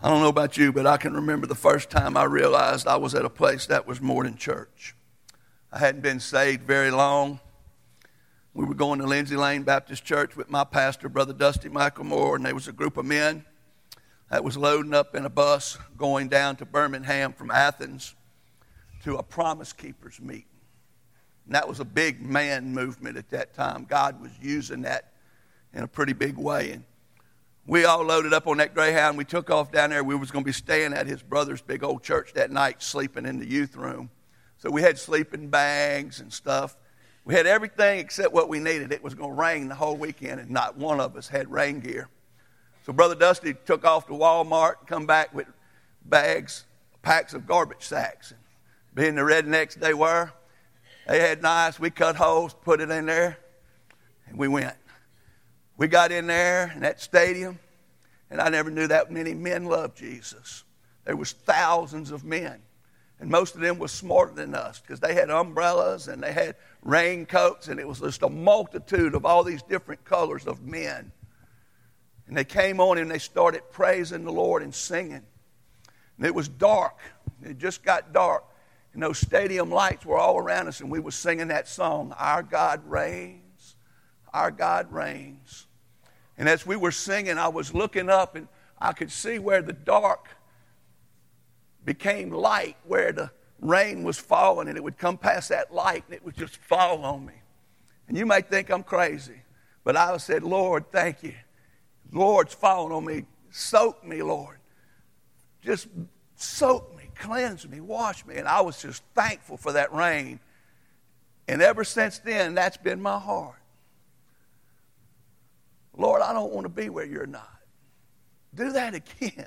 I don't know about you, but I can remember the first time I realized I was at a place that was more than church. I hadn't been saved very long. We were going to Lindsay Lane Baptist Church with my pastor, Brother Dusty Michael Moore, and there was a group of men that was loading up in a bus going down to Birmingham from Athens to a Promise Keepers meeting. And that was a big man movement at that time. God was using that in a pretty big way. And we all loaded up on that Greyhound. We took off down there. We was going to be staying at his brother's big old church that night, sleeping in the youth room. So we had sleeping bags and stuff. We had everything except what we needed. It was going to rain the whole weekend, and not one of us had rain gear. So Brother Dusty took off to Walmart come back with bags, packs of garbage sacks. Being the rednecks they were, they had knives. We cut holes, put it in there, and we went. We got in there in that stadium, and I never knew that many men loved Jesus. There was thousands of men, and most of them was smarter than us because they had umbrellas and they had raincoats, and it was just a multitude of all these different colors of men. And they came on and they started praising the Lord and singing. And it was dark. It just got dark. And those stadium lights were all around us, and we were singing that song, Our God Reigns, Our God Reigns. And as we were singing, I was looking up and I could see where the dark became light, where the rain was falling, and it would come past that light and it would just fall on me. And you may think I'm crazy, but I said, Lord, thank you. Lord's falling on me. Soak me, Lord. Just soak me, cleanse me, wash me. And I was just thankful for that rain. And ever since then, that's been my heart. Lord, I don't want to be where you're not. Do that again.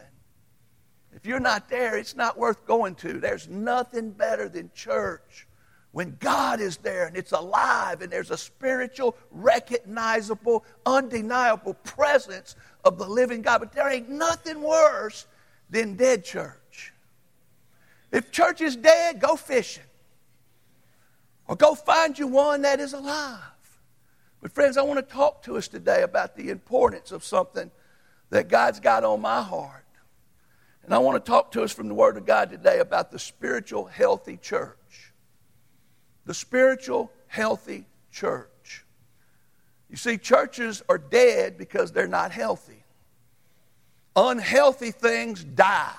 If you're not there, it's not worth going to. There's nothing better than church when God is there and it's alive and there's a spiritual, recognizable, undeniable presence of the living God. But there ain't nothing worse than dead church. If church is dead, go fishing. Or go find you one that is alive. But, friends, I want to talk to us today about the importance of something that God's got on my heart. And I want to talk to us from the Word of God today about the spiritual, healthy church. The spiritual, healthy church. You see, churches are dead because they're not healthy. Unhealthy things die.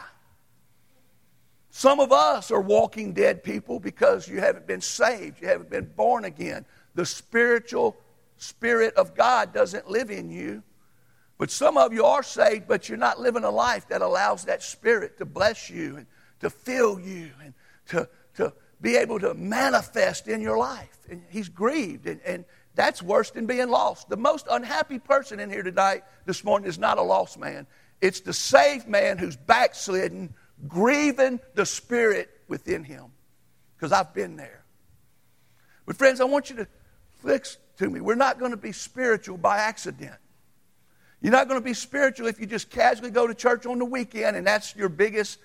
Some of us are walking dead people because you haven't been saved, you haven't been born again. The spiritual Spirit of God doesn't live in you. But some of you are saved, but you're not living a life that allows that Spirit to bless you and to fill you and to, to be able to manifest in your life. And He's grieved, and, and that's worse than being lost. The most unhappy person in here tonight, this morning, is not a lost man. It's the saved man who's backslidden, grieving the Spirit within him. Because I've been there. But, friends, I want you to to me. We're not going to be spiritual by accident. You're not going to be spiritual if you just casually go to church on the weekend and that's your biggest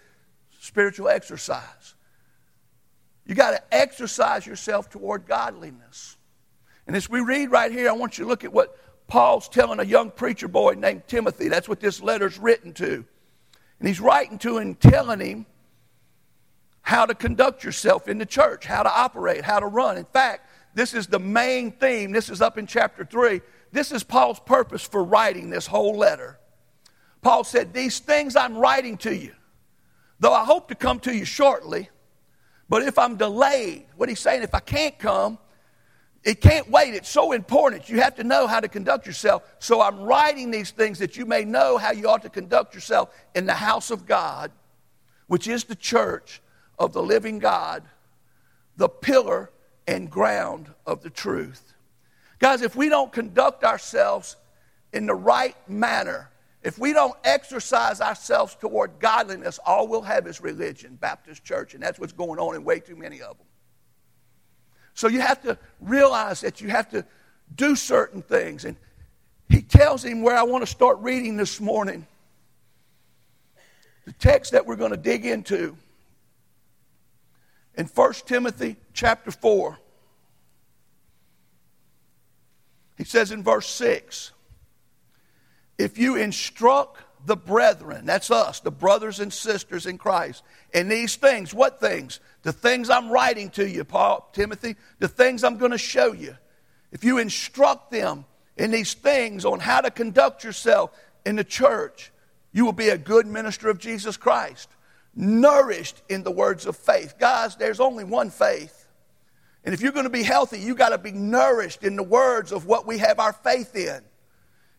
spiritual exercise. You got to exercise yourself toward godliness. And as we read right here, I want you to look at what Paul's telling a young preacher boy named Timothy. That's what this letter's written to. And he's writing to him, telling him how to conduct yourself in the church, how to operate, how to run. In fact, this is the main theme. This is up in chapter 3. This is Paul's purpose for writing this whole letter. Paul said, These things I'm writing to you, though I hope to come to you shortly, but if I'm delayed, what he's saying, if I can't come, it can't wait. It's so important. You have to know how to conduct yourself. So I'm writing these things that you may know how you ought to conduct yourself in the house of God, which is the church of the living God, the pillar and ground of the truth. Guys, if we don't conduct ourselves in the right manner, if we don't exercise ourselves toward godliness, all we'll have is religion, Baptist church, and that's what's going on in way too many of them. So you have to realize that you have to do certain things. And he tells him where I want to start reading this morning. The text that we're going to dig into in 1 Timothy chapter 4. He says in verse 6 If you instruct the brethren, that's us, the brothers and sisters in Christ, in these things, what things? The things I'm writing to you, Paul, Timothy, the things I'm going to show you. If you instruct them in these things on how to conduct yourself in the church, you will be a good minister of Jesus Christ, nourished in the words of faith. Guys, there's only one faith. And if you're going to be healthy, you got to be nourished in the words of what we have our faith in.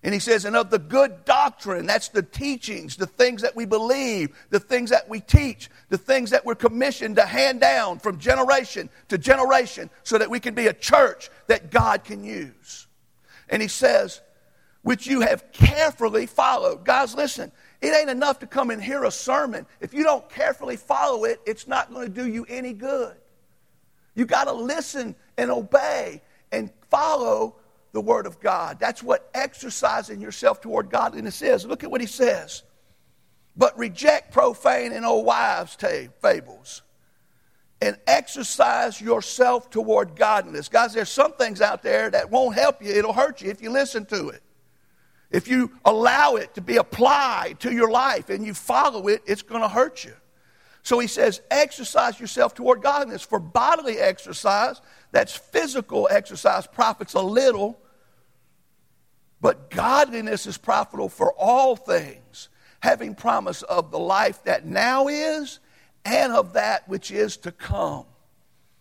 And he says, and of the good doctrine, that's the teachings, the things that we believe, the things that we teach, the things that we're commissioned to hand down from generation to generation so that we can be a church that God can use. And he says, which you have carefully followed. Guys, listen, it ain't enough to come and hear a sermon. If you don't carefully follow it, it's not going to do you any good. You got to listen and obey and follow the Word of God. That's what exercising yourself toward godliness is. Look at what he says. But reject profane and old wives' fables and exercise yourself toward godliness. Guys, there's some things out there that won't help you, it'll hurt you if you listen to it. If you allow it to be applied to your life and you follow it, it's going to hurt you. So he says, exercise yourself toward godliness. For bodily exercise, that's physical exercise, profits a little. But godliness is profitable for all things, having promise of the life that now is and of that which is to come.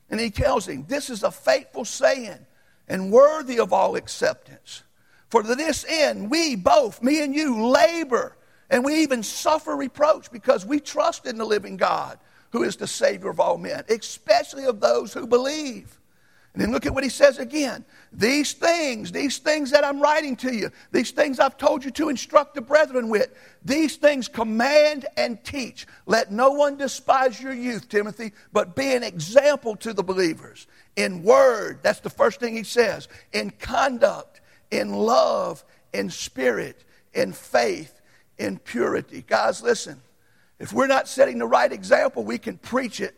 And he tells him, This is a faithful saying and worthy of all acceptance. For to this end, we both, me and you, labor and we even suffer reproach because we trust in the living God who is the Savior of all men, especially of those who believe. And then look at what he says again. These things, these things that I'm writing to you, these things I've told you to instruct the brethren with, these things command and teach. Let no one despise your youth, Timothy, but be an example to the believers. In word, that's the first thing he says. In conduct, in love, in spirit, in faith, in purity. Guys, listen. If we're not setting the right example, we can preach it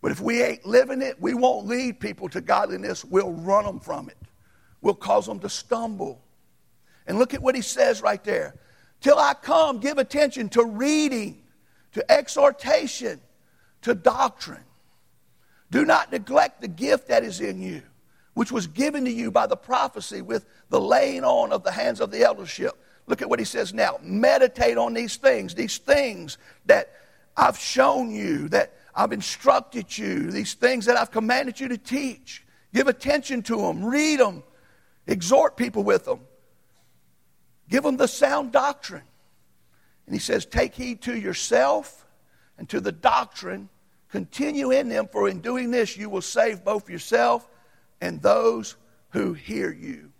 but if we ain't living it, we won't lead people to godliness. We'll run them from it. We'll cause them to stumble. And look at what he says right there. Till I come, give attention to reading, to exhortation, to doctrine. Do not neglect the gift that is in you, which was given to you by the prophecy with the laying on of the hands of the eldership. Look at what he says now. Meditate on these things, these things that I've shown you, that I've instructed you, these things that I've commanded you to teach. Give attention to them, read them, exhort people with them, give them the sound doctrine. And he says, Take heed to yourself and to the doctrine, continue in them, for in doing this you will save both yourself and those who hear you.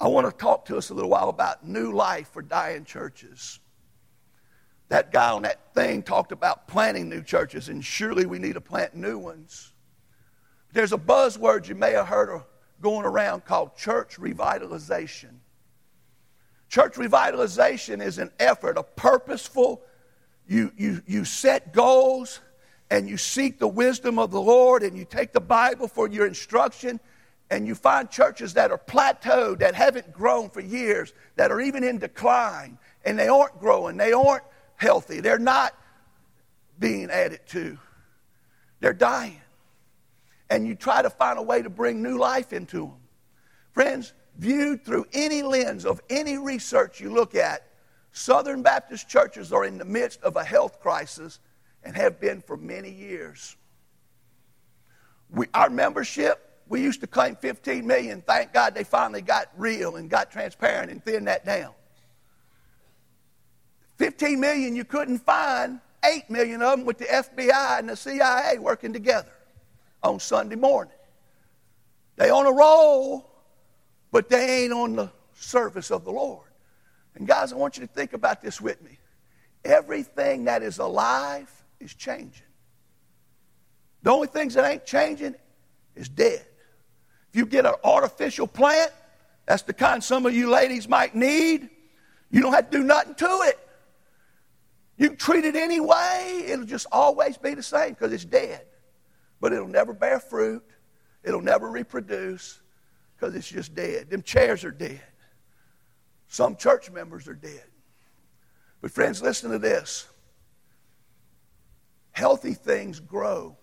I want to talk to us a little while about new life for dying churches that guy on that thing talked about planting new churches, and surely we need to plant new ones. There's a buzzword you may have heard going around called church revitalization. Church revitalization is an effort, a purposeful, you, you, you set goals and you seek the wisdom of the Lord and you take the Bible for your instruction and you find churches that are plateaued, that haven't grown for years, that are even in decline, and they aren't growing, they aren't healthy. They're not being added to, they're dying. And you try to find a way to bring new life into them. Friends, viewed through any lens of any research you look at, Southern Baptist churches are in the midst of a health crisis and have been for many years. We, our membership, we used to claim 15 million. Thank God they finally got real and got transparent and thinned that down. 15 million you couldn't find, 8 million of them with the FBI and the CIA working together on Sunday morning. They on a roll, but they ain't on the surface of the Lord. And guys, I want you to think about this with me. Everything that is alive is changing. The only things that ain't changing is dead. If you get an artificial plant, that's the kind some of you ladies might need, you don't have to do nothing to it. You can treat it any way, it'll just always be the same because it's dead. But it'll never bear fruit, it'll never reproduce because it's just dead. Them chairs are dead. Some church members are dead. But, friends, listen to this healthy things grow.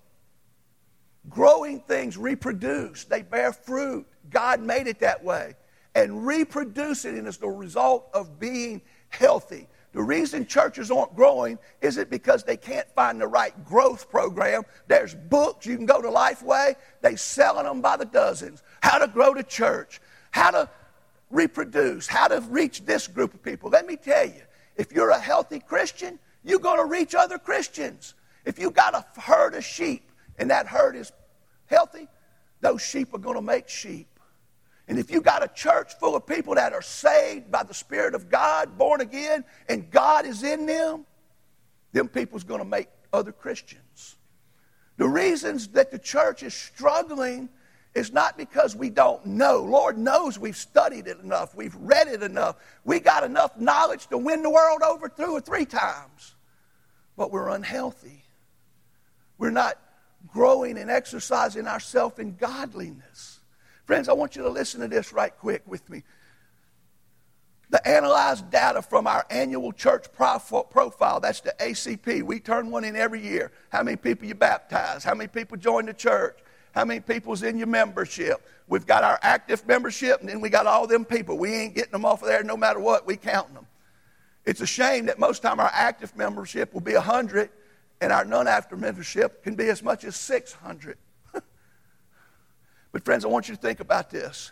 Growing things reproduce, they bear fruit. God made it that way. And reproducing is the result of being healthy. The reason churches aren't growing is it because they can't find the right growth program. There's books you can go to Lifeway, they selling them by the dozens. How to grow the church, how to reproduce, how to reach this group of people. Let me tell you, if you're a healthy Christian, you're going to reach other Christians. If you got a herd of sheep and that herd is healthy, those sheep are going to make sheep. And if you got a church full of people that are saved by the Spirit of God, born again, and God is in them, them people's going to make other Christians. The reasons that the church is struggling is not because we don't know. Lord knows we've studied it enough, we've read it enough, we got enough knowledge to win the world over two or three times. But we're unhealthy. We're not growing and exercising ourselves in godliness. Friends, I want you to listen to this right quick with me. The analyzed data from our annual church profile, that's the ACP. We turn one in every year. How many people you baptize? How many people join the church? How many people's in your membership? We've got our active membership, and then we got all them people. We ain't getting them off of there no matter what. We counting them. It's a shame that most time our active membership will be 100, and our non after membership can be as much as 600. but friends, I want you to think about this.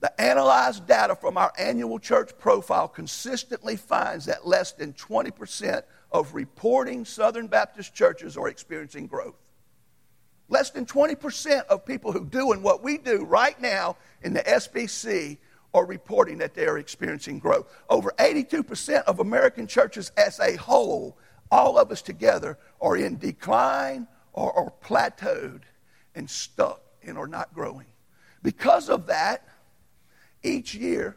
The analyzed data from our annual church profile consistently finds that less than 20% of reporting Southern Baptist churches are experiencing growth. Less than 20% of people who do and what we do right now in the SBC are reporting that they are experiencing growth. Over 82% of American churches as a whole, all of us together, are in decline or are plateaued and stuck and are not growing. Because of that, each year,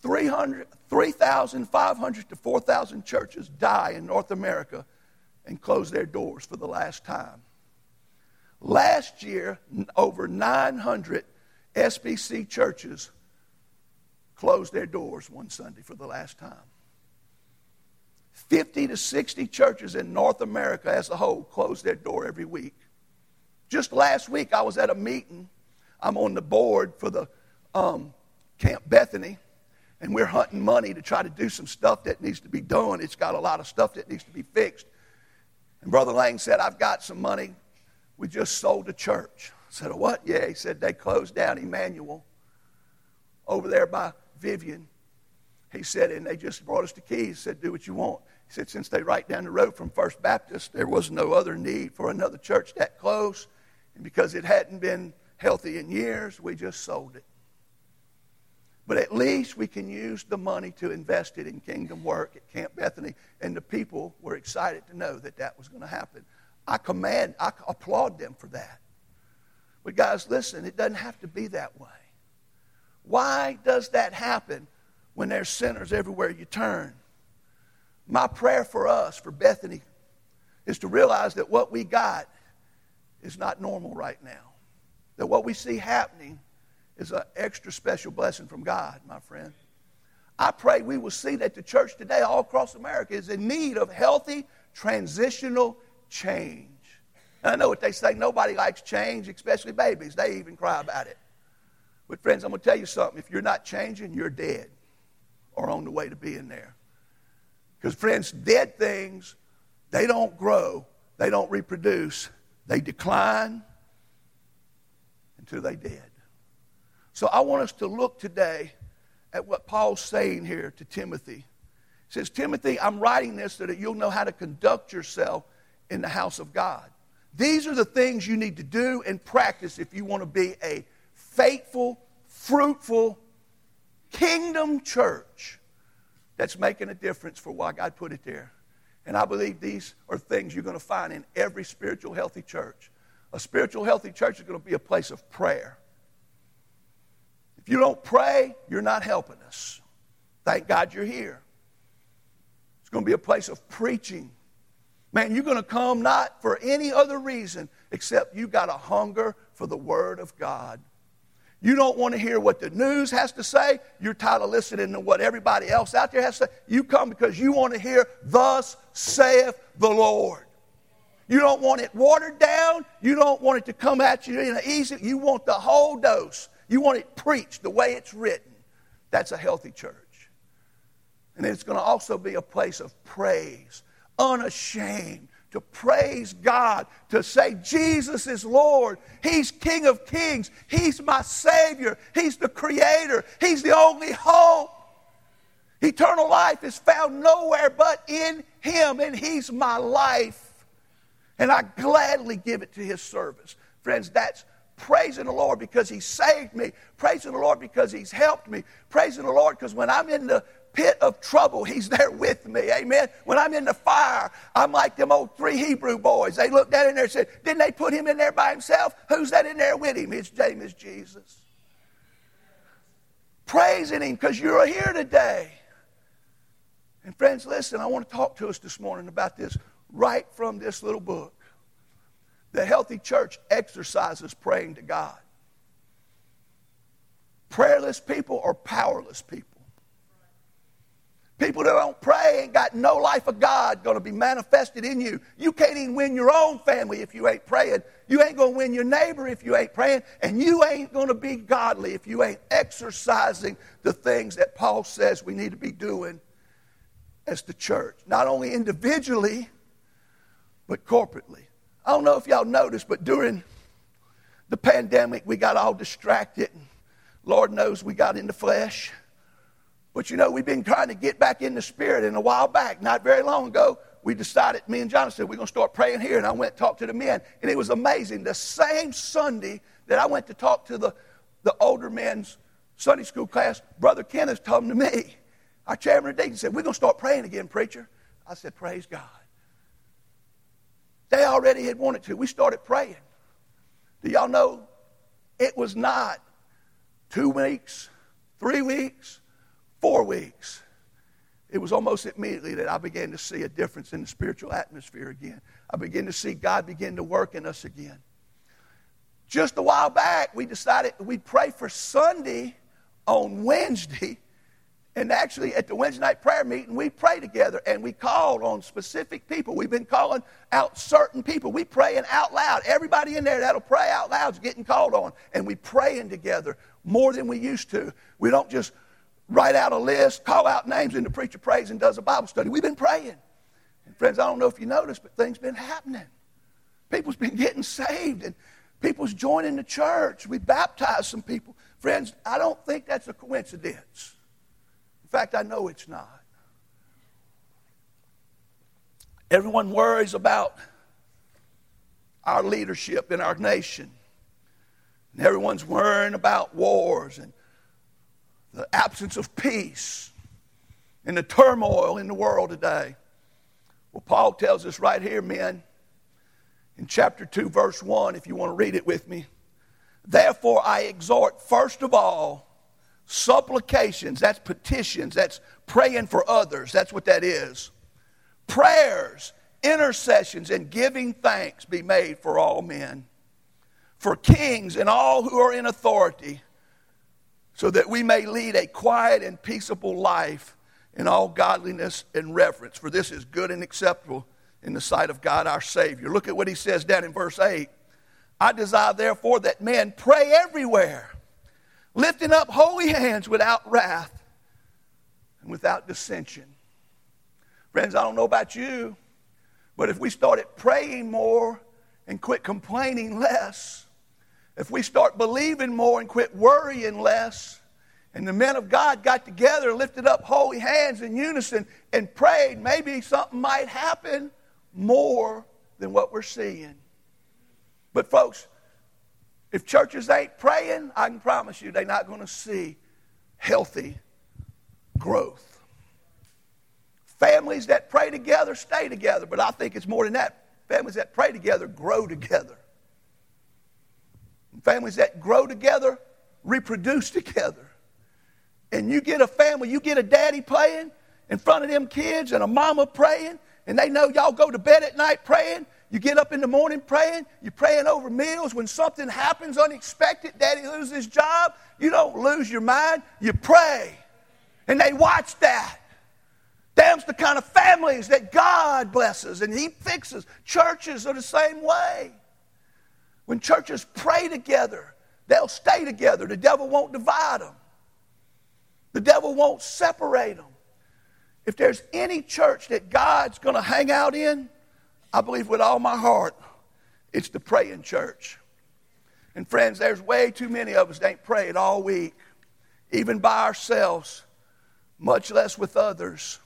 3,500 to 4,000 churches die in North America and close their doors for the last time. Last year, over 900 SBC churches closed their doors one Sunday for the last time. 50 to 60 churches in North America as a whole close their door every week. Just last week, I was at a meeting. I'm on the board for the um, Camp Bethany, and we're hunting money to try to do some stuff that needs to be done. It's got a lot of stuff that needs to be fixed. And Brother Lang said, I've got some money. We just sold a church. I said, What? Yeah, he said, They closed down Emmanuel over there by Vivian. He said, and they just brought us the keys, said, do what you want. He said, since they right down the road from First Baptist, there was no other need for another church that close. And because it hadn't been healthy in years, we just sold it. But at least we can use the money to invest it in kingdom work at Camp Bethany. And the people were excited to know that that was going to happen. I command, I applaud them for that. But guys, listen, it doesn't have to be that way. Why does that happen when there's sinners everywhere you turn? My prayer for us, for Bethany, is to realize that what we got is not normal right now. That what we see happening is an extra special blessing from God, my friend. I pray we will see that the church today, all across America, is in need of healthy, transitional change. And I know what they say nobody likes change, especially babies. They even cry about it. But, friends, I'm going to tell you something. If you're not changing, you're dead or on the way to being there. Because, friends, dead things, they don't grow, they don't reproduce, they decline until they dead. So I want us to look today at what Paul's saying here to Timothy. He says, Timothy, I'm writing this so that you'll know how to conduct yourself in the house of God. These are the things you need to do and practice if you want to be a faithful, fruitful kingdom church that's making a difference for why God put it there. And I believe these are things you're going to find in every spiritual healthy church. A spiritual healthy church is going to be a place of prayer. If you don't pray, you're not helping us. Thank God you're here. It's going to be a place of preaching. Man, you're going to come not for any other reason except you got a hunger for the Word of God. You don't want to hear what the news has to say. You're tired of listening to what everybody else out there has to say. You come because you want to hear, Thus saith the Lord. You don't want it watered down. You don't want it to come at you in an easy. You want the whole dose. You want it preached the way it's written. That's a healthy church. And it's going to also be a place of praise, unashamed, to praise God, to say, Jesus is Lord. He's King of Kings. He's my Savior. He's the Creator. He's the only hope. Eternal life is found nowhere but in Him, and He's my life. And I gladly give it to His service. Friends, that's praising the Lord because He saved me, praising the Lord because He's helped me, praising the Lord because when I'm in the pit of trouble, He's there with me. Amen. When I'm in the fire, I'm like them old three Hebrew boys. They looked down in there and said, Didn't they put him in there by himself? Who's that in there with him? His name is Jesus. Praising Him because you're here today. And friends, listen, I want to talk to us this morning about this right from this little book. The healthy church exercises praying to God. Prayerless people are powerless people. People that don't pray ain't got no life of God going to be manifested in you. You can't even win your own family if you ain't praying. You ain't going to win your neighbor if you ain't praying. And you ain't going to be godly if you ain't exercising the things that Paul says we need to be doing as the church. Not only individually, but corporately. I don't know if y'all noticed, but during the pandemic, we got all distracted. Lord knows we got in the flesh. But you know, we've been trying to get back in the spirit. And a while back, not very long ago, we decided, me and John said, we're going to start praying here. And I went and talked to the men. And it was amazing. The same Sunday that I went to talk to the, the older men's Sunday school class, Brother Kenneth told to me, our chairman of deacons said, We're going to start praying again, preacher. I said, Praise God. They already had wanted to. We started praying. Do y'all know it was not two weeks, three weeks, four weeks. It was almost immediately that I began to see a difference in the spiritual atmosphere again. I began to see God begin to work in us again. Just a while back, we decided we'd pray for Sunday on Wednesday. And actually, at the Wednesday night prayer meeting, we pray together and we called on specific people. We've been calling out certain people. We praying out loud. Everybody in there that'll pray out loud is getting called on. And we praying together more than we used to. We don't just write out a list, call out names, and the preacher prays and does a Bible study. We've been praying. And friends, I don't know if you noticed, but things been happening. People's been getting saved, and people's joining the church. We baptized some people. Friends, I don't think that's a coincidence. In fact, I know it's not. Everyone worries about our leadership in our nation. And everyone's worrying about wars and the absence of peace and the turmoil in the world today. Well, Paul tells us right here, men, in chapter 2, verse 1, if you want to read it with me. Therefore, I exhort, first of all, supplications, that's petitions, that's praying for others, that's what that is. Prayers, intercessions, and giving thanks be made for all men, for kings and all who are in authority so that we may lead a quiet and peaceable life in all godliness and reverence. For this is good and acceptable in the sight of God our Savior. Look at what he says down in verse 8. I desire, therefore, that men pray everywhere, lifting up holy hands without wrath and without dissension. Friends, I don't know about you, but if we started praying more and quit complaining less, if we start believing more and quit worrying less, and the men of God got together, lifted up holy hands in unison, and prayed, maybe something might happen more than what we're seeing. But, folks, if churches ain't praying, I can promise you they're not going to see healthy growth. Families that pray together stay together, but I think it's more than that. Families that pray together grow together. Families that grow together reproduce together. And you get a family, you get a daddy praying in front of them kids and a mama praying, and they know y'all go to bed at night praying. You get up in the morning praying, you're praying over meals. When something happens unexpected, daddy loses his job, you don't lose your mind, you pray. And they watch that. Them's the kind of families that God blesses and He fixes. Churches are the same way. When churches pray together, they'll stay together. The devil won't divide them, the devil won't separate them. If there's any church that God's going to hang out in, I believe with all my heart, it's the praying church. And friends, there's way too many of us that ain't prayed all week, even by ourselves, much less with others.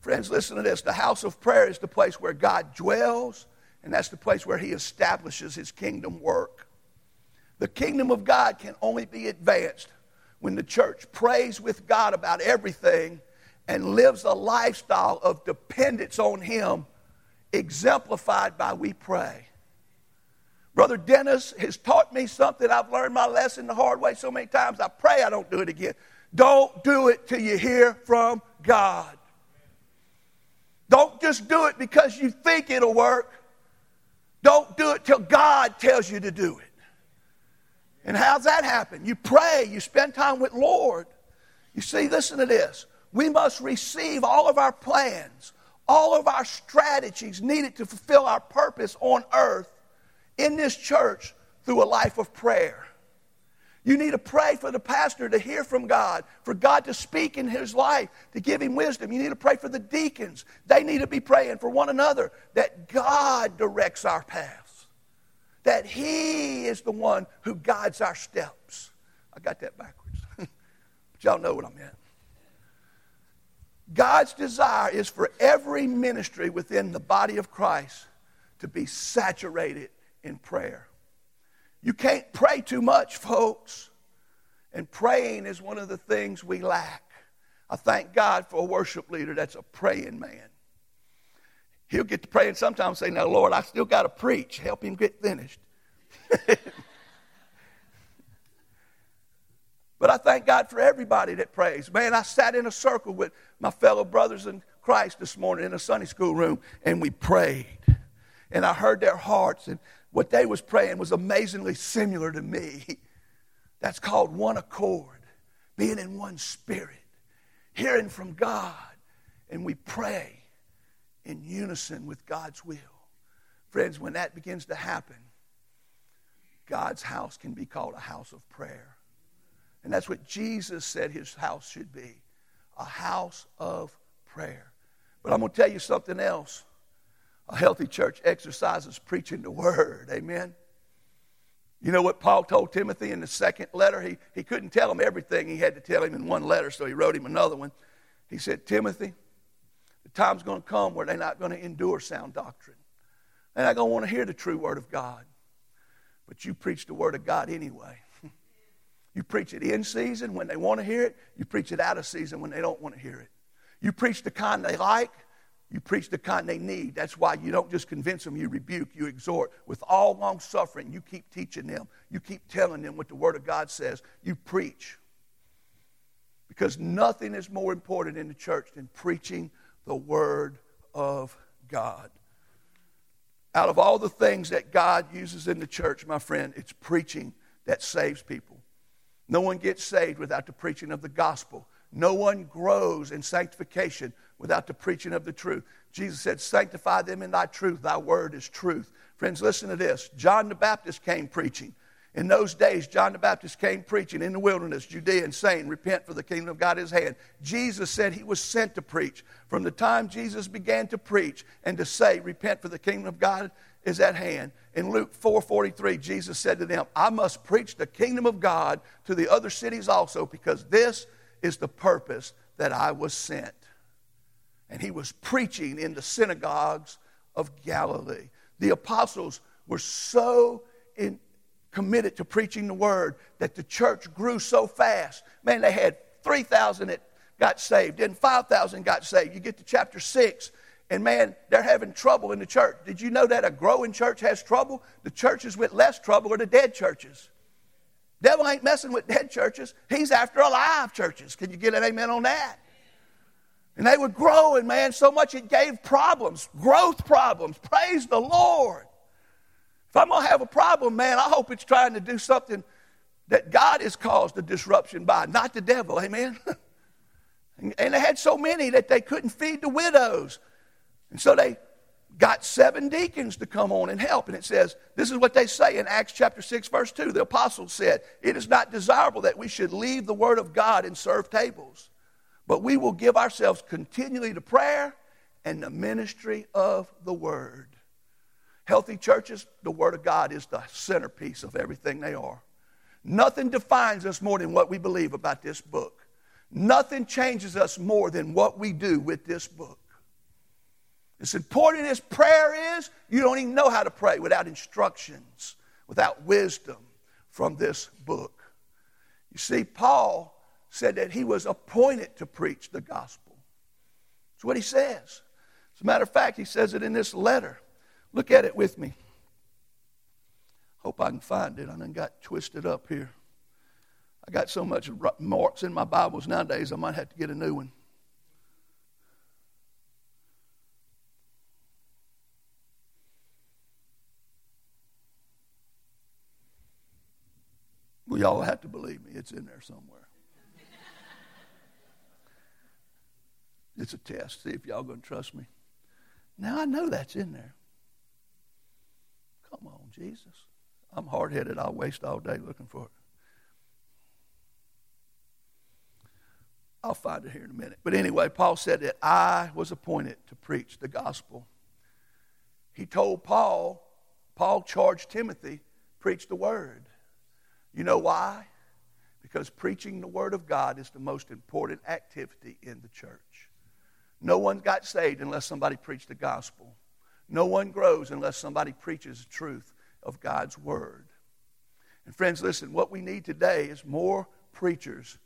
Friends, listen to this. The house of prayer is the place where God dwells, and that's the place where He establishes His kingdom work. The kingdom of God can only be advanced when the church prays with God about everything and lives a lifestyle of dependence on Him, exemplified by we pray. Brother Dennis has taught me something. I've learned my lesson the hard way so many times. I pray I don't do it again. Don't do it till you hear from God. Don't just do it because you think it'll work. Don't do it till God tells you to do it. And how's that happen? You pray, you spend time with Lord. You see, listen to this. We must receive all of our plans, all of our strategies needed to fulfill our purpose on earth in this church through a life of prayer. You need to pray for the pastor to hear from God, for God to speak in his life, to give him wisdom. You need to pray for the deacons. They need to be praying for one another that God directs our paths, that He is the one who guides our steps. I got that backwards, but y'all know what I meant. God's desire is for every ministry within the body of Christ to be saturated in prayer. You can't pray too much, folks. And praying is one of the things we lack. I thank God for a worship leader that's a praying man. He'll get to praying sometimes say, Now, Lord, I still got to preach. Help him get finished. but I thank God for everybody that prays. Man, I sat in a circle with my fellow brothers in Christ this morning in a Sunday school room, and we prayed. And I heard their hearts, and what they was praying was amazingly similar to me. That's called one accord, being in one spirit, hearing from God, and we pray in unison with God's will. Friends, when that begins to happen, God's house can be called a house of prayer. And that's what Jesus said his house should be a house of prayer. But I'm going to tell you something else. A healthy church exercises preaching the word. Amen. You know what Paul told Timothy in the second letter? He, he couldn't tell him everything he had to tell him in one letter, so he wrote him another one. He said, Timothy, the time's going to come where they're not going to endure sound doctrine. They're not going to want to hear the true word of God. But you preach the word of God anyway. you preach it in season when they want to hear it. You preach it out of season when they don't want to hear it. You preach the kind they like. You preach the kind they need. That's why you don't just convince them, you rebuke, you exhort. With all long suffering, you keep teaching them. You keep telling them what the Word of God says. You preach. Because nothing is more important in the church than preaching the Word of God. Out of all the things that God uses in the church, my friend, it's preaching that saves people. No one gets saved without the preaching of the gospel. No one grows in sanctification without the preaching of the truth. Jesus said, Sanctify them in thy truth. Thy word is truth. Friends, listen to this. John the Baptist came preaching. In those days, John the Baptist came preaching in the wilderness, Judea, and saying, Repent, for the kingdom of God is at hand. Jesus said he was sent to preach. From the time Jesus began to preach and to say, Repent, for the kingdom of God is at hand. In Luke 4:43, Jesus said to them, I must preach the kingdom of God to the other cities also, because this is the purpose that I was sent and he was preaching in the synagogues of Galilee. The apostles were so in, committed to preaching the word that the church grew so fast. Man, they had 3,000 that got saved, then 5,000 got saved. You get to chapter 6, and man, they're having trouble in the church. Did you know that a growing church has trouble? The churches with less trouble are the dead churches. Devil ain't messing with dead churches. He's after alive churches. Can you get an amen on that? And they were growing, man, so much it gave problems, growth problems. Praise the Lord. If I'm going to have a problem, man, I hope it's trying to do something that God has caused the disruption by, not the devil. Amen. and they had so many that they couldn't feed the widows. And so they got seven deacons to come on and help. And it says, this is what they say in Acts chapter 6, verse 2. The apostles said, It is not desirable that we should leave the word of God and serve tables, but we will give ourselves continually to prayer and the ministry of the word. Healthy churches, the word of God is the centerpiece of everything they are. Nothing defines us more than what we believe about this book. Nothing changes us more than what we do with this book. As important as prayer is, you don't even know how to pray without instructions, without wisdom from this book. You see, Paul said that he was appointed to preach the gospel. That's what he says. As a matter of fact, he says it in this letter. Look at it with me. Hope I can find it. I done got twisted up here. I got so much marks in my Bibles nowadays, I might have to get a new one. Well, y'all have to believe me, it's in there somewhere. it's a test. See if y'all going to trust me. Now I know that's in there. Come on, Jesus. I'm hard headed. I'll waste all day looking for it. I'll find it here in a minute. But anyway, Paul said that I was appointed to preach the gospel. He told Paul, Paul charged Timothy, preach the word. You know why? Because preaching the word of God is the most important activity in the church. No one got saved unless somebody preached the gospel. No one grows unless somebody preaches the truth of God's word. And friends, listen, what we need today is more preachers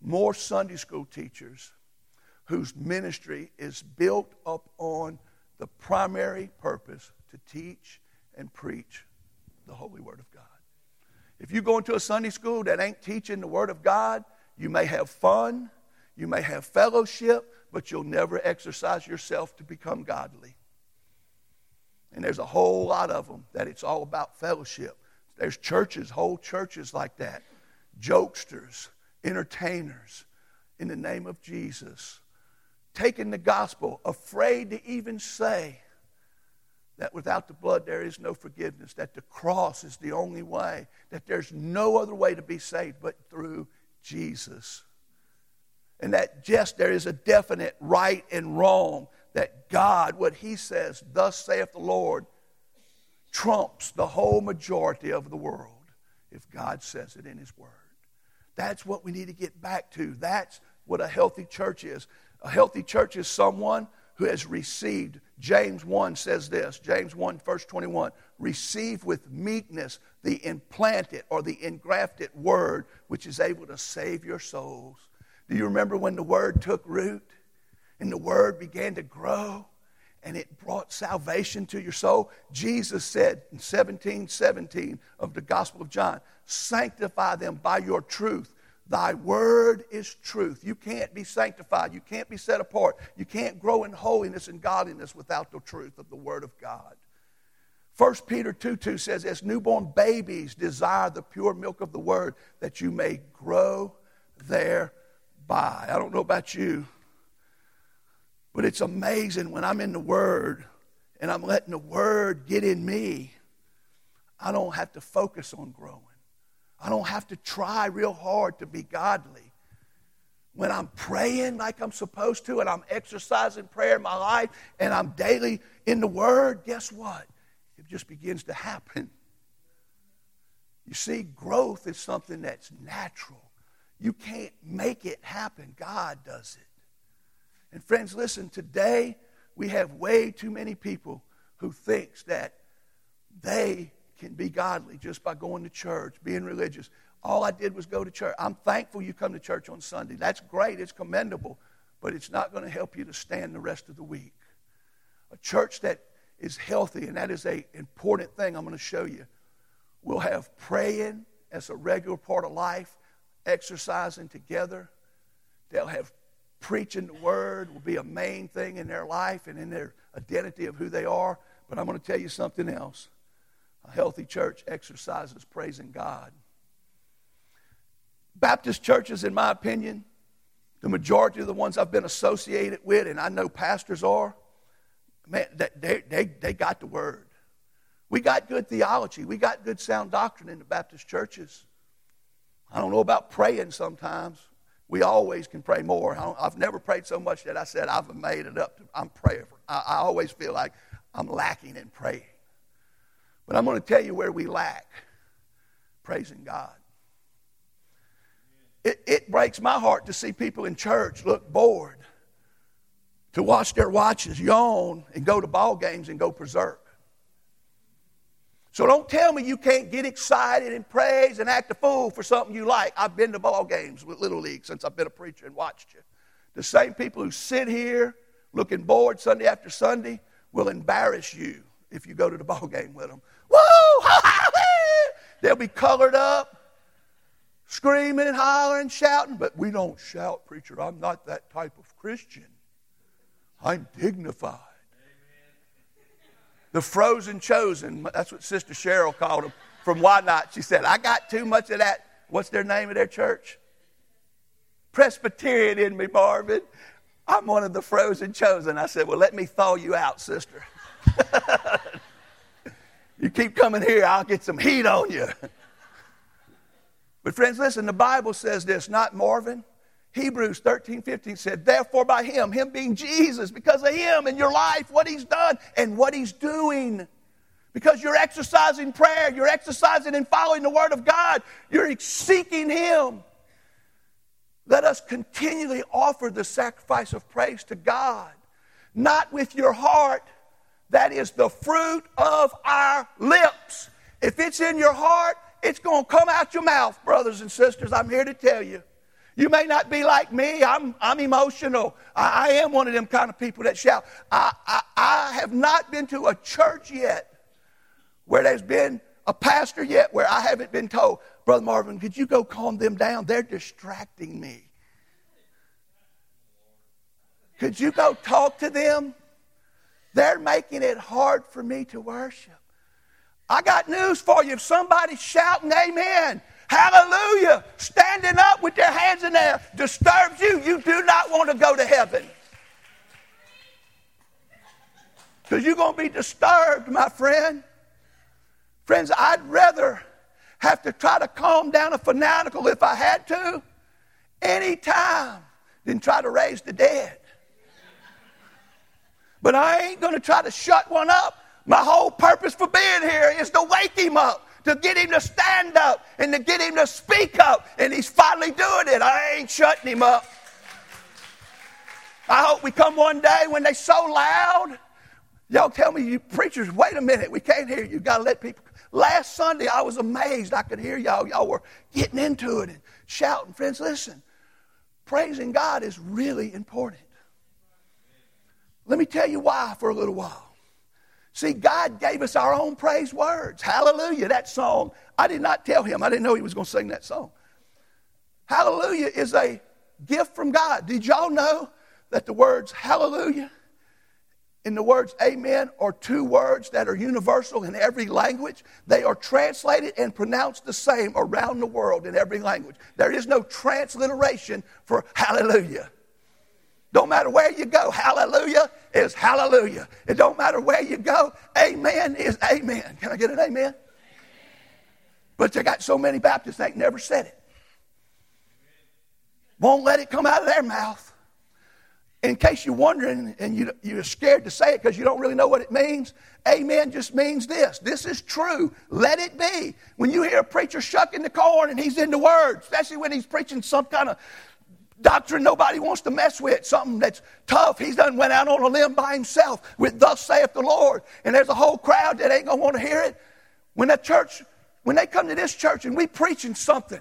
more Sunday school teachers whose ministry is built up on the primary purpose to teach and preach the holy word of God. If you go into a Sunday school that ain't teaching the word of God, you may have fun, you may have fellowship, but you'll never exercise yourself to become godly. And there's a whole lot of them that it's all about fellowship. There's churches, whole churches like that, jokesters, entertainers in the name of Jesus, taking the gospel, afraid to even say that without the blood there is no forgiveness, that the cross is the only way, that there's no other way to be saved but through Jesus. And that just there is a definite right and wrong, that God, what He says, thus saith the Lord, trumps the whole majority of the world if God says it in His Word. That's what we need to get back to. That's what a healthy church is. A healthy church is someone who has received. James 1 says this James 1, verse 21 receive with meekness the implanted or the engrafted word which is able to save your souls. Do you remember when the word took root and the word began to grow? and it brought salvation to your soul. Jesus said in 17 17 of the Gospel of John, Sanctify them by your truth. Thy word is truth. You can't be sanctified. You can't be set apart. You can't grow in holiness and godliness without the truth of the word of God. 1 Peter 2 2 says, As newborn babies desire the pure milk of the word, that you may grow thereby. I don't know about you, but it's amazing when I'm in the Word and I'm letting the Word get in me, I don't have to focus on growing. I don't have to try real hard to be godly. When I'm praying like I'm supposed to and I'm exercising prayer in my life and I'm daily in the Word, guess what? It just begins to happen. You see, growth is something that's natural. You can't make it happen, God does it. And friends, listen, today we have way too many people who thinks that they can be godly just by going to church, being religious. All I did was go to church. I'm thankful you come to church on Sunday. That's great, it's commendable, but it's not going to help you to stand the rest of the week. A church that is healthy, and that is an important thing I'm going to show you, will have praying as a regular part of life, exercising together. They'll have preaching the word will be a main thing in their life and in their identity of who they are. But I'm going to tell you something else. A healthy church exercises praising God. Baptist churches, in my opinion, the majority of the ones I've been associated with, and I know pastors are, man, they, they, they got the word. We got good theology. We got good sound doctrine in the Baptist churches. I don't know about praying sometimes. We always can pray more. I've never prayed so much that I said I've made it up. To, I'm praying. I, I always feel like I'm lacking in praying. But I'm going to tell you where we lack praising God. It, it breaks my heart to see people in church look bored, to watch their watches, yawn, and go to ball games and go berserk. So don't tell me you can't get excited and praise and act a fool for something you like. I've been to ball games with Little League since I've been a preacher and watched you. The same people who sit here looking bored Sunday after Sunday will embarrass you if you go to the ball game with them. Woo! They'll be colored up, screaming, and hollering, shouting, but we don't shout, preacher. I'm not that type of Christian. I'm dignified. The frozen chosen. That's what Sister Cheryl called them from Why Not. She said, I got too much of that. What's their name of their church? Presbyterian in me, Marvin. I'm one of the frozen chosen. I said, Well, let me thaw you out, sister. you keep coming here, I'll get some heat on you. But, friends, listen, the Bible says this, not Marvin. Hebrews 13, 15 said, Therefore, by him, him being Jesus, because of him in your life, what he's done and what he's doing. Because you're exercising prayer, you're exercising and following the word of God, you're seeking him. Let us continually offer the sacrifice of praise to God, not with your heart. That is the fruit of our lips. If it's in your heart, it's going to come out your mouth, brothers and sisters. I'm here to tell you. You may not be like me. I'm, I'm emotional. I, I am one of them kind of people that shout. I, I, I have not been to a church yet where there's been a pastor yet where I haven't been told, Brother Marvin, could you go calm them down? They're distracting me. Could you go talk to them? They're making it hard for me to worship. I got news for you. If somebody's shouting amen, hallelujah, standing up with their hands in there disturbs you, you do not want to go to heaven. Because you're going to be disturbed, my friend. Friends, I'd rather have to try to calm down a fanatical if I had to any time than try to raise the dead. But I ain't going to try to shut one up. My whole purpose for being here is to wake him up to get him to stand up and to get him to speak up. And he's finally doing it. I ain't shutting him up. I hope we come one day when they're so loud. Y'all tell me, you preachers, wait a minute. We can't hear you. You've got to let people. Last Sunday, I was amazed. I could hear y'all. Y'all were getting into it and shouting. Friends, listen. Praising God is really important. Let me tell you why for a little while. See, God gave us our own praise words. Hallelujah, that song. I did not tell him, I didn't know he was going to sing that song. Hallelujah is a gift from God. Did y'all know that the words hallelujah and the words amen are two words that are universal in every language? They are translated and pronounced the same around the world in every language. There is no transliteration for hallelujah. Don't matter where you go, hallelujah is hallelujah. It don't matter where you go, amen is amen. Can I get an amen? amen. But they got so many Baptists they ain't never said it. Won't let it come out of their mouth. In case you're wondering and you, you're scared to say it because you don't really know what it means, amen just means this. This is true. Let it be. When you hear a preacher shucking the corn and he's in the word, especially when he's preaching some kind of doctrine nobody wants to mess with, something that's tough. He's done went out on a limb by himself with thus saith the Lord. And there's a whole crowd that ain't gonna want to hear it. When that church, when they come to this church and we preaching something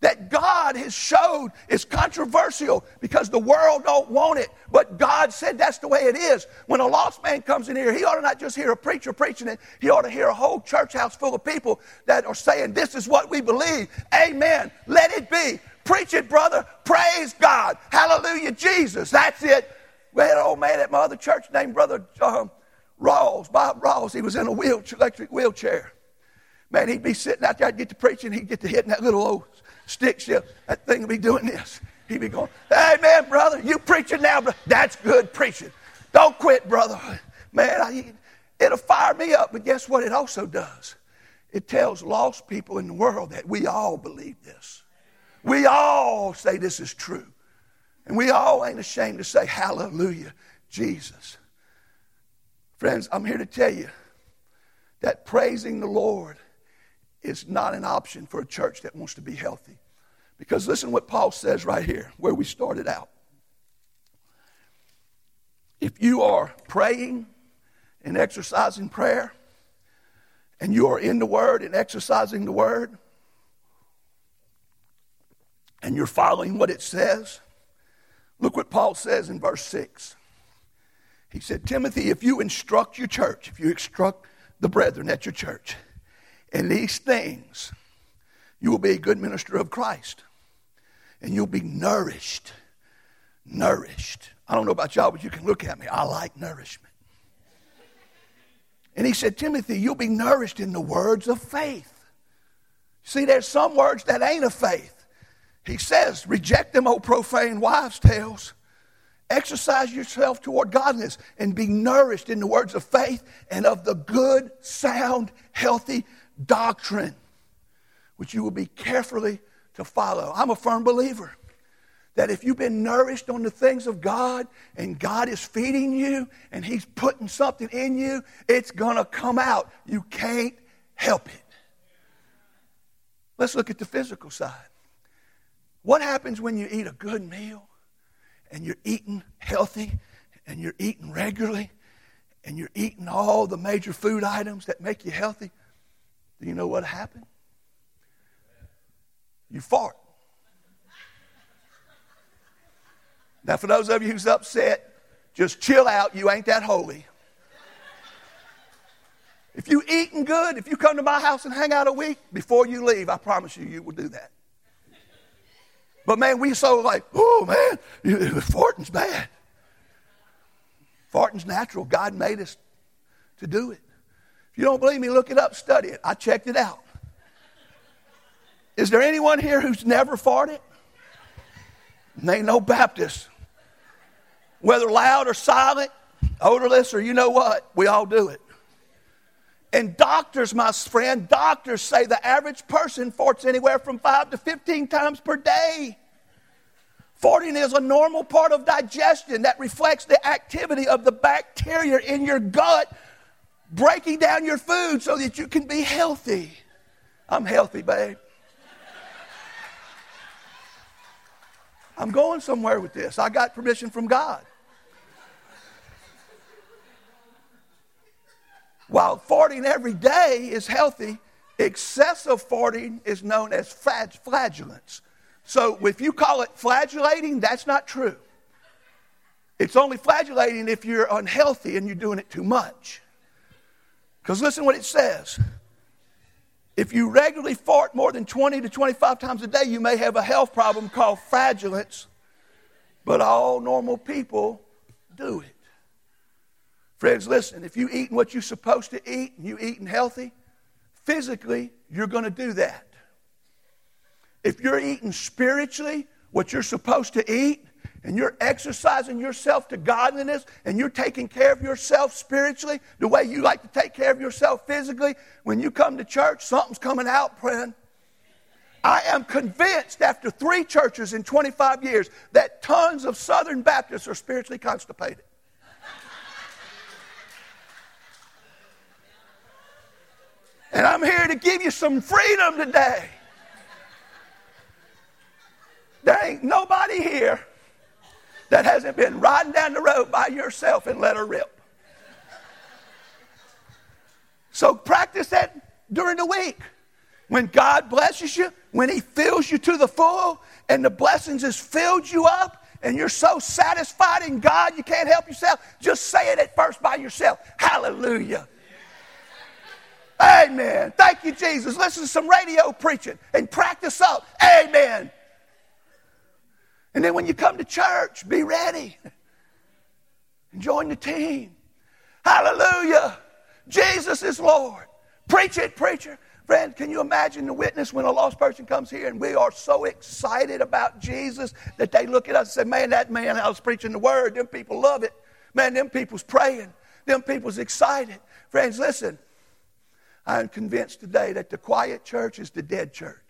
that God has showed is controversial because the world don't want it, but God said that's the way it is. When a lost man comes in here, he ought to not just hear a preacher preaching it, he ought to hear a whole church house full of people that are saying, This is what we believe. Amen. Let it be Preach it, brother. Praise God. Hallelujah, Jesus. That's it. We had an old man at my other church named Brother um, Rawls, Bob Rawls. He was in a wheelchair, electric wheelchair. Man, he'd be sitting out there, I'd get to preaching, he'd get to hitting that little old stick shift. That thing would be doing this. He'd be going, man, brother, you preaching now. That's good preaching. Don't quit, brother. Man, I, it'll fire me up, but guess what it also does? It tells lost people in the world that we all believe this. We all say this is true. And we all ain't ashamed to say, Hallelujah, Jesus. Friends, I'm here to tell you that praising the Lord is not an option for a church that wants to be healthy. Because listen what Paul says right here, where we started out. If you are praying and exercising prayer, and you are in the Word and exercising the Word, and you're following what it says, look what Paul says in verse 6. He said, Timothy, if you instruct your church, if you instruct the brethren at your church in these things, you will be a good minister of Christ. And you'll be nourished. Nourished. I don't know about y'all, but you can look at me. I like nourishment. And he said, Timothy, you'll be nourished in the words of faith. See, there's some words that ain't of faith. He says, reject them, O profane wives' tales. Exercise yourself toward godliness and be nourished in the words of faith and of the good, sound, healthy doctrine, which you will be carefully to follow. I'm a firm believer that if you've been nourished on the things of God and God is feeding you and He's putting something in you, it's going to come out. You can't help it. Let's look at the physical side. What happens when you eat a good meal? and you're eating healthy and you're eating regularly and you're eating all the major food items that make you healthy, do you know what happened? You fart. Now, for those of you who's upset, just chill out. You ain't that holy. If you eating good, if you come to my house and hang out a week, before you leave, I promise you, you will do that. But man, we so like, oh man, farting's bad. Farting's natural. God made us to do it. If you don't believe me, look it up, study it. I checked it out. Is there anyone here who's never farted? Ain't no Baptist. Whether loud or silent, odorless or you know what, we all do it. And doctors, my friend, doctors say the average person farts anywhere from 5 to 15 times per day. Farting is a normal part of digestion that reflects the activity of the bacteria in your gut breaking down your food so that you can be healthy. I'm healthy, babe. I'm going somewhere with this. I got permission from God. While farting every day is healthy, excessive farting is known as flatulence. So if you call it flagellating, that's not true. It's only flagellating if you're unhealthy and you're doing it too much. Because listen what it says. If you regularly fart more than 20 to 25 times a day, you may have a health problem called flatulence, but all normal people do it. Friends, listen, if you're eating what you're supposed to eat and you're eating healthy, physically, you're going to do that. If you're eating spiritually what you're supposed to eat, and you're exercising yourself to godliness, and you're taking care of yourself spiritually the way you like to take care of yourself physically, when you come to church, something's coming out, friend. I am convinced after three churches in 25 years that tons of Southern Baptists are spiritually constipated. And I'm here to give you some freedom today. There ain't nobody here that hasn't been riding down the road by yourself and let her rip. So practice that during the week. When God blesses you, when He fills you to the full, and the blessings has filled you up, and you're so satisfied in God you can't help yourself, just say it at first by yourself. Hallelujah. Amen. Thank you, Jesus. Listen to some radio preaching and practice up. Amen. And then when you come to church, be ready and join the team. Hallelujah. Jesus is Lord. Preach it, preacher. Friend, can you imagine the witness when a lost person comes here and we are so excited about Jesus that they look at us and say, Man, that man I was preaching the word, them people love it. Man, them people's praying. Them people's excited. Friends, listen. I'm convinced today that the quiet church is the dead church.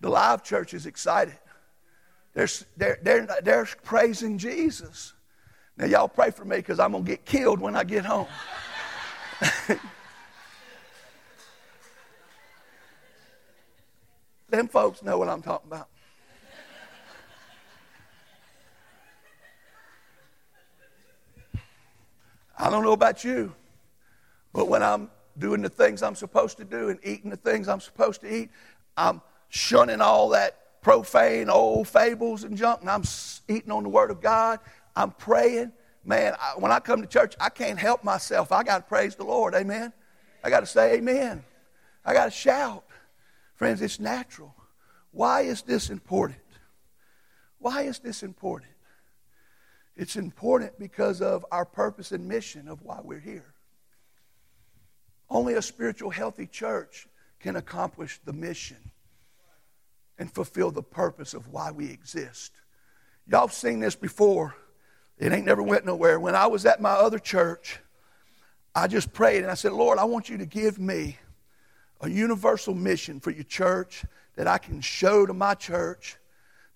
The live church is excited. They're, they're, they're, they're praising Jesus. Now, y'all pray for me because I'm going to get killed when I get home. Them folks know what I'm talking about. I don't know about you, but when I'm doing the things I'm supposed to do and eating the things I'm supposed to eat, I'm shunning all that profane old fables and junk, and I'm eating on the Word of God. I'm praying. Man, I, when I come to church, I can't help myself. I got to praise the Lord. Amen. I got to say amen. I got to shout. Friends, it's natural. Why is this important? Why is this important? It's important because of our purpose and mission of why we're here. Only a spiritual, healthy church can accomplish the mission and fulfill the purpose of why we exist. Y'all have seen this before. It ain't never went nowhere. When I was at my other church, I just prayed and I said, Lord, I want you to give me a universal mission for your church that I can show to my church,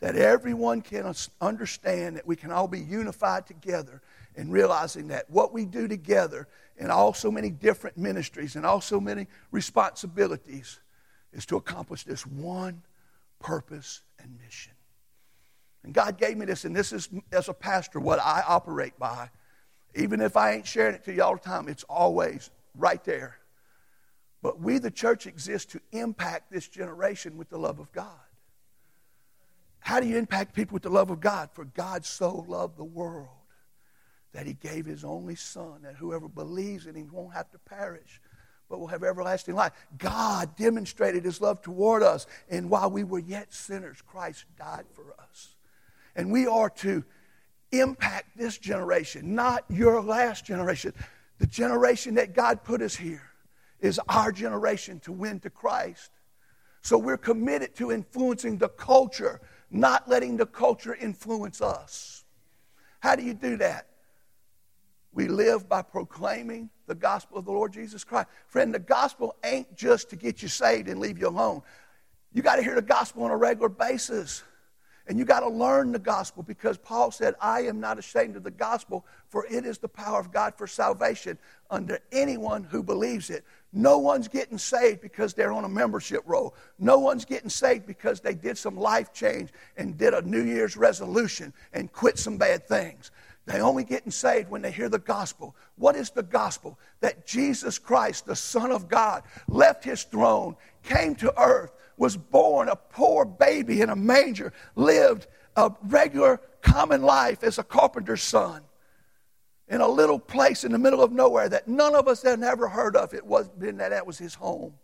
that everyone can understand that we can all be unified together in realizing that what we do together in all so many different ministries and all so many responsibilities is to accomplish this one purpose and mission. And God gave me this, and this is, as a pastor, what I operate by. Even if I ain't sharing it to you all the time, it's always right there. But we, the church, exist to impact this generation with the love of God. How do you impact people with the love of God? For God so loved the world that he gave his only son, that whoever believes in him won't have to perish, but will have everlasting life. God demonstrated his love toward us, and while we were yet sinners, Christ died for us. And we are to impact this generation, not your last generation, the generation that God put us here is our generation to win to Christ. So we're committed to influencing the culture, not letting the culture influence us. How do you do that? We live by proclaiming the gospel of the Lord Jesus Christ. Friend, the gospel ain't just to get you saved and leave you alone. You got to hear the gospel on a regular basis. And you got to learn the gospel because Paul said, I am not ashamed of the gospel, for it is the power of God for salvation under anyone who believes it. No one's getting saved because they're on a membership roll. No one's getting saved because they did some life change and did a New Year's resolution and quit some bad things. They only getting saved when they hear the gospel. What is the gospel? That Jesus Christ, the Son of God, left his throne, came to earth, was born a poor baby in a manger, lived a regular common life as a carpenter's son in a little place in the middle of nowhere that none of us had ever heard of. It was been that that was his home.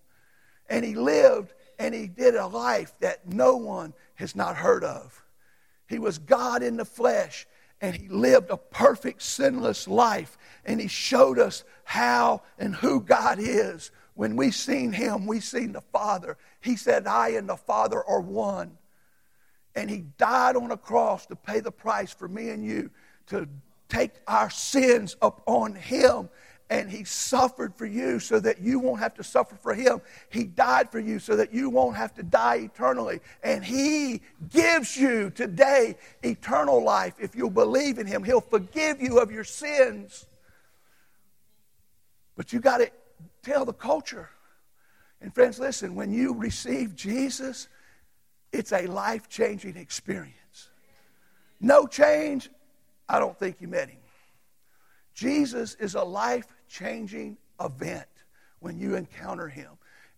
And he lived and he did a life that no one has not heard of. He was God in the flesh and he lived a perfect sinless life and he showed us how and who God is. When we seen him, we seen the Father. He said, I and the Father are one. And he died on a cross to pay the price for me and you to take our sins upon him and he suffered for you so that you won't have to suffer for him. He died for you so that you won't have to die eternally. And he gives you today eternal life if you'll believe in him. He'll forgive you of your sins. But you got to tell the culture. And friends, listen, when you receive Jesus, it's a life changing experience. No change, I don't think you met him. Jesus is a life changing event when you encounter him.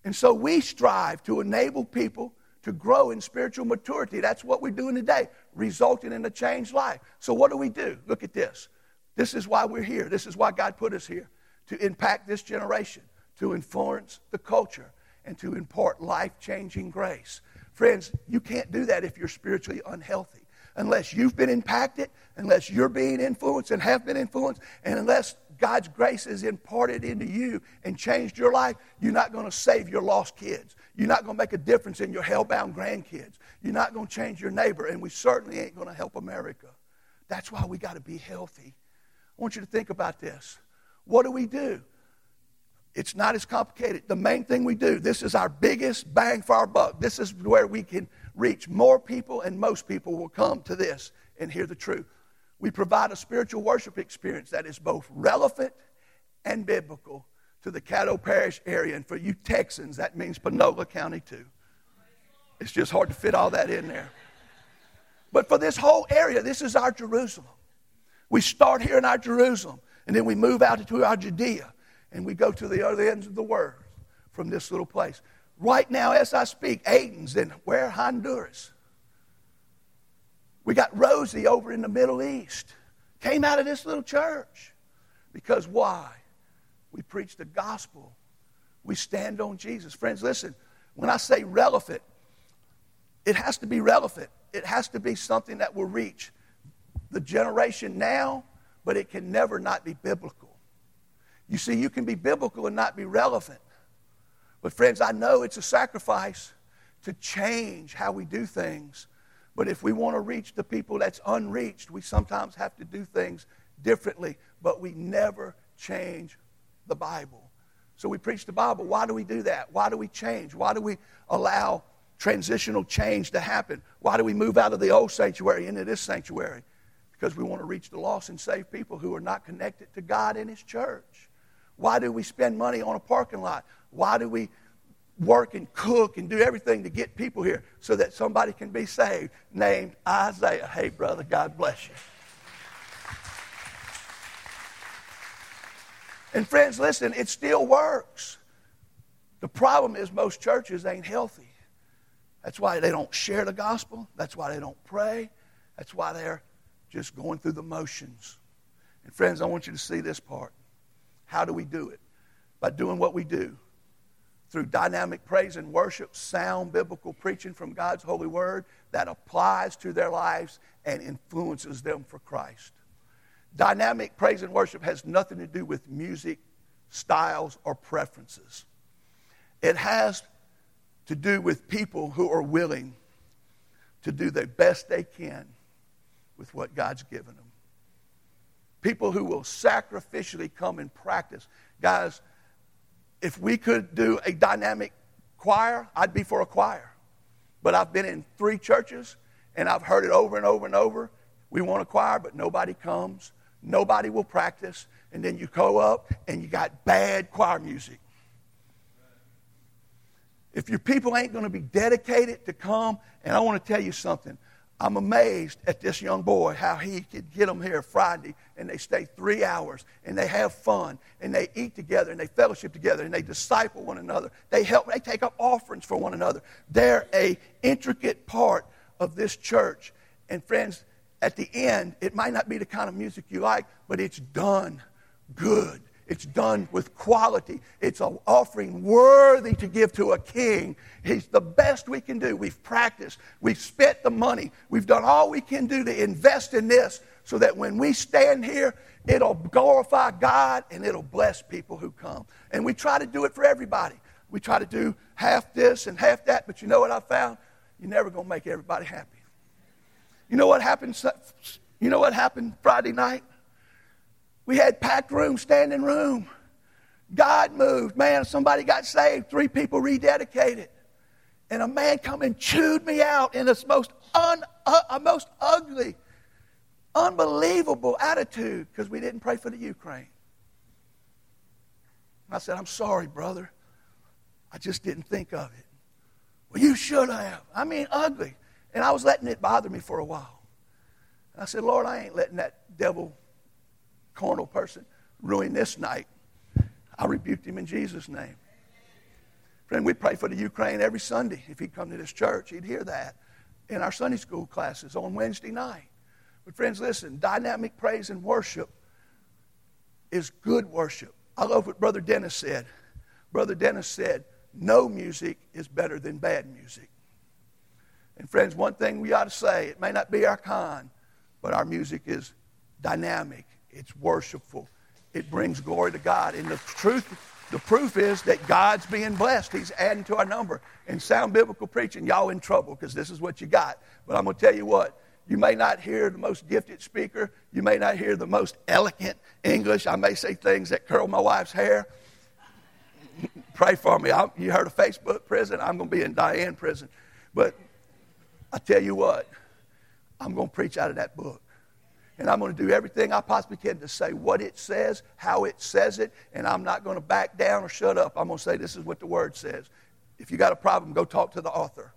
And so we strive to enable people to grow in spiritual maturity. That's what we're doing today, resulting in a changed life. So, what do we do? Look at this. This is why we're here. This is why God put us here to impact this generation, to influence the culture, and to impart life changing grace. Friends, you can't do that if you're spiritually unhealthy. Unless you've been impacted, unless you're being influenced and have been influenced, and unless God's grace is imparted into you and changed your life, you're not going to save your lost kids. You're not going to make a difference in your hell-bound grandkids. You're not going to change your neighbor, and we certainly ain't going to help America. That's why we got to be healthy. I want you to think about this. What do we do? It's not as complicated. The main thing we do, this is our biggest bang for our buck. This is where we can reach more people, and most people will come to this and hear the truth. We provide a spiritual worship experience that is both relevant and biblical to the Caddo Parish area. And for you Texans, that means Panola County too. It's just hard to fit all that in there. But for this whole area, this is our Jerusalem. We start here in our Jerusalem, and then we move out into our Judea, and we go to the other ends of the world from this little place. Right now, as I speak, Aiden's in where? Honduras. We got Rosie over in the Middle East. Came out of this little church. Because why? We preach the gospel. We stand on Jesus. Friends, listen, when I say relevant, it has to be relevant. It has to be something that will reach the generation now, but it can never not be biblical. You see, you can be biblical and not be relevant. But, friends, I know it's a sacrifice to change how we do things. But if we want to reach the people that's unreached, we sometimes have to do things differently. But we never change the Bible. So we preach the Bible. Why do we do that? Why do we change? Why do we allow transitional change to happen? Why do we move out of the old sanctuary into this sanctuary? Because we want to reach the lost and save people who are not connected to God and His church. Why do we spend money on a parking lot? Why do we work and cook and do everything to get people here so that somebody can be saved named Isaiah? Hey, brother, God bless you. And friends, listen, it still works. The problem is most churches ain't healthy. That's why they don't share the gospel. That's why they don't pray. That's why they're just going through the motions. And friends, I want you to see this part. How do we do it? By doing what we do through dynamic praise and worship, sound biblical preaching from God's holy word that applies to their lives and influences them for Christ. Dynamic praise and worship has nothing to do with music, styles, or preferences. It has to do with people who are willing to do the best they can with what God's given them. People who will sacrificially come and practice. Guys, if we could do a dynamic choir, I'd be for a choir. But I've been in three churches and I've heard it over and over and over. We want a choir, but nobody comes. Nobody will practice. And then you go up and you got bad choir music. If your people ain't going to be dedicated to come, and I want to tell you something. I'm amazed at this young boy, how he could get them here Friday and they stay three hours and they have fun and they eat together and they fellowship together and they disciple one another. They help, they take up offerings for one another. They're a intricate part of this church. And friends, at the end, it might not be the kind of music you like, but it's done good. It's done with quality. It's an offering worthy to give to a king. He's the best we can do. We've practiced. We've spent the money. We've done all we can do to invest in this so that when we stand here, it'll glorify God and it'll bless people who come. And we try to do it for everybody. We try to do half this and half that, but you know what I found? You're never going to make everybody happy. You know what happened? You know what happened Friday night? We had packed room, standing room. God moved. Man, somebody got saved. Three people rededicated. And a man come and chewed me out in the most, un, uh, most ugly, unbelievable attitude because we didn't pray for the Ukraine. I said, I'm sorry, brother. I just didn't think of it. Well, you should have. I mean, ugly. And I was letting it bother me for a while. And I said, Lord, I ain't letting that devil carnal person ruin this night. I rebuked him in Jesus' name. Friend, we pray for the Ukraine every Sunday. If he'd come to this church, he'd hear that in our Sunday school classes on Wednesday night. But, friends, listen dynamic praise and worship is good worship. I love what Brother Dennis said. Brother Dennis said, No music is better than bad music. And friends, one thing we ought to say, it may not be our kind, but our music is dynamic, it's worshipful, it brings glory to God. And the truth, the proof is that God's being blessed. He's adding to our number. And sound biblical preaching, y'all in trouble because this is what you got. But I'm going to tell you what, you may not hear the most gifted speaker. You may not hear the most elegant English. I may say things that curl my wife's hair. Pray for me. I, you heard of Facebook prison? I'm going to be in Diane prison. But I tell you what, I'm going to preach out of that book. And I'm going to do everything I possibly can to say what it says, how it says it, and I'm not going to back down or shut up. I'm going to say, This is what the Word says. If you got a problem, go talk to the author.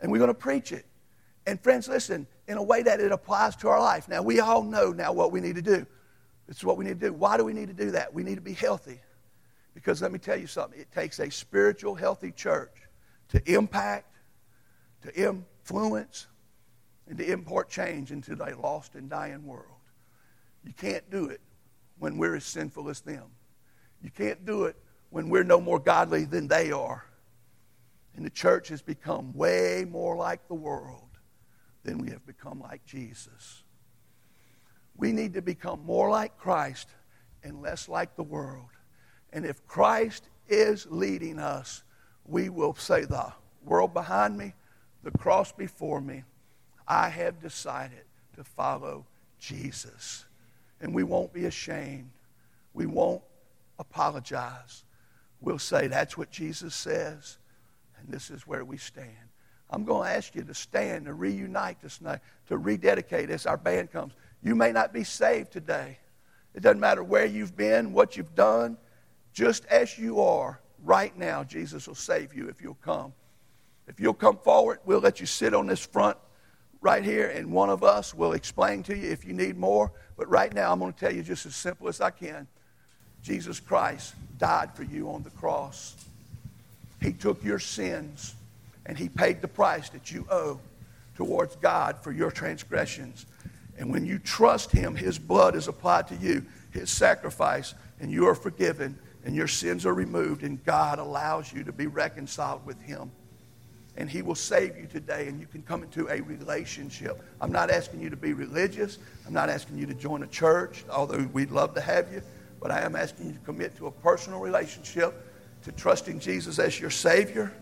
And we're going to preach it. And friends, listen, in a way that it applies to our life. Now, we all know now what we need to do. This is what we need to do. Why do we need to do that? We need to be healthy. Because let me tell you something it takes a spiritual, healthy church to impact, to influence, and to import change into a lost and dying world. You can't do it when we're as sinful as them. You can't do it when we're no more godly than they are. And the church has become way more like the world than we have become like Jesus. We need to become more like Christ and less like the world. And if Christ is leading us, we will say, The world behind me, the cross before me, I have decided to follow Jesus. And we won't be ashamed. We won't apologize. We'll say, That's what Jesus says, and this is where we stand. I'm going to ask you to stand, to reunite this night, to rededicate as our band comes. You may not be saved today. It doesn't matter where you've been, what you've done. Just as you are right now, Jesus will save you if you'll come. If you'll come forward, we'll let you sit on this front right here, and one of us will explain to you if you need more. But right now, I'm going to tell you just as simple as I can Jesus Christ died for you on the cross. He took your sins and He paid the price that you owe towards God for your transgressions. And when you trust Him, His blood is applied to you, His sacrifice, and you are forgiven, and your sins are removed, and God allows you to be reconciled with Him. And He will save you today, and you can come into a relationship. I'm not asking you to be religious. I'm not asking you to join a church, although we'd love to have you. But I am asking you to commit to a personal relationship, to trusting Jesus as your Savior,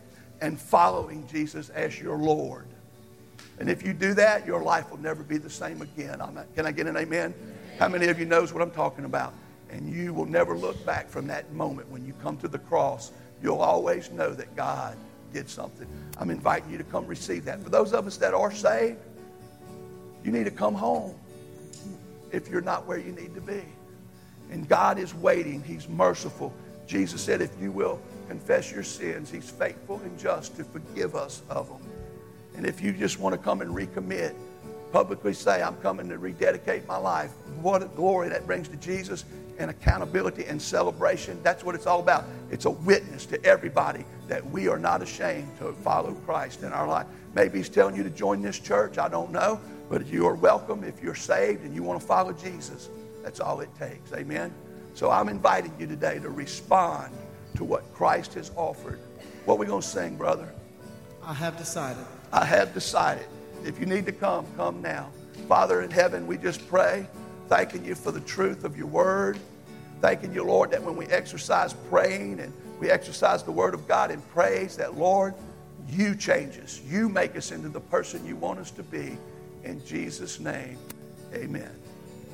and following Jesus as your Lord. And if you do that, your life will never be the same again. Not, can I get an amen? How many of you knows what I'm talking about? And you will never look back from that moment when you come to the cross. You'll always know that God did something. I'm inviting you to come receive that. For those of us that are saved, you need to come home if you're not where you need to be. And God is waiting. He's merciful. Jesus said, if you will confess your sins, He's faithful and just to forgive us of them. And if you just want to come and recommit, publicly say, I'm coming to rededicate my life, what a glory that brings to Jesus and accountability and celebration. That's what it's all about. It's a witness to everybody that we are not ashamed to follow Christ in our life. Maybe He's telling you to join this church. I don't know. But you are welcome if you're saved and you want to follow Jesus. That's all it takes. Amen. So I'm inviting you today to respond to what Christ has offered. What are we going to sing, brother? I have decided. I have decided. If you need to come, come now. Father in heaven, we just pray, thanking you for the truth of your word. Thanking you, Lord, that when we exercise praying and we exercise the word of God in praise, that, Lord, you change us. You make us into the person you want us to be. In Jesus' name, amen.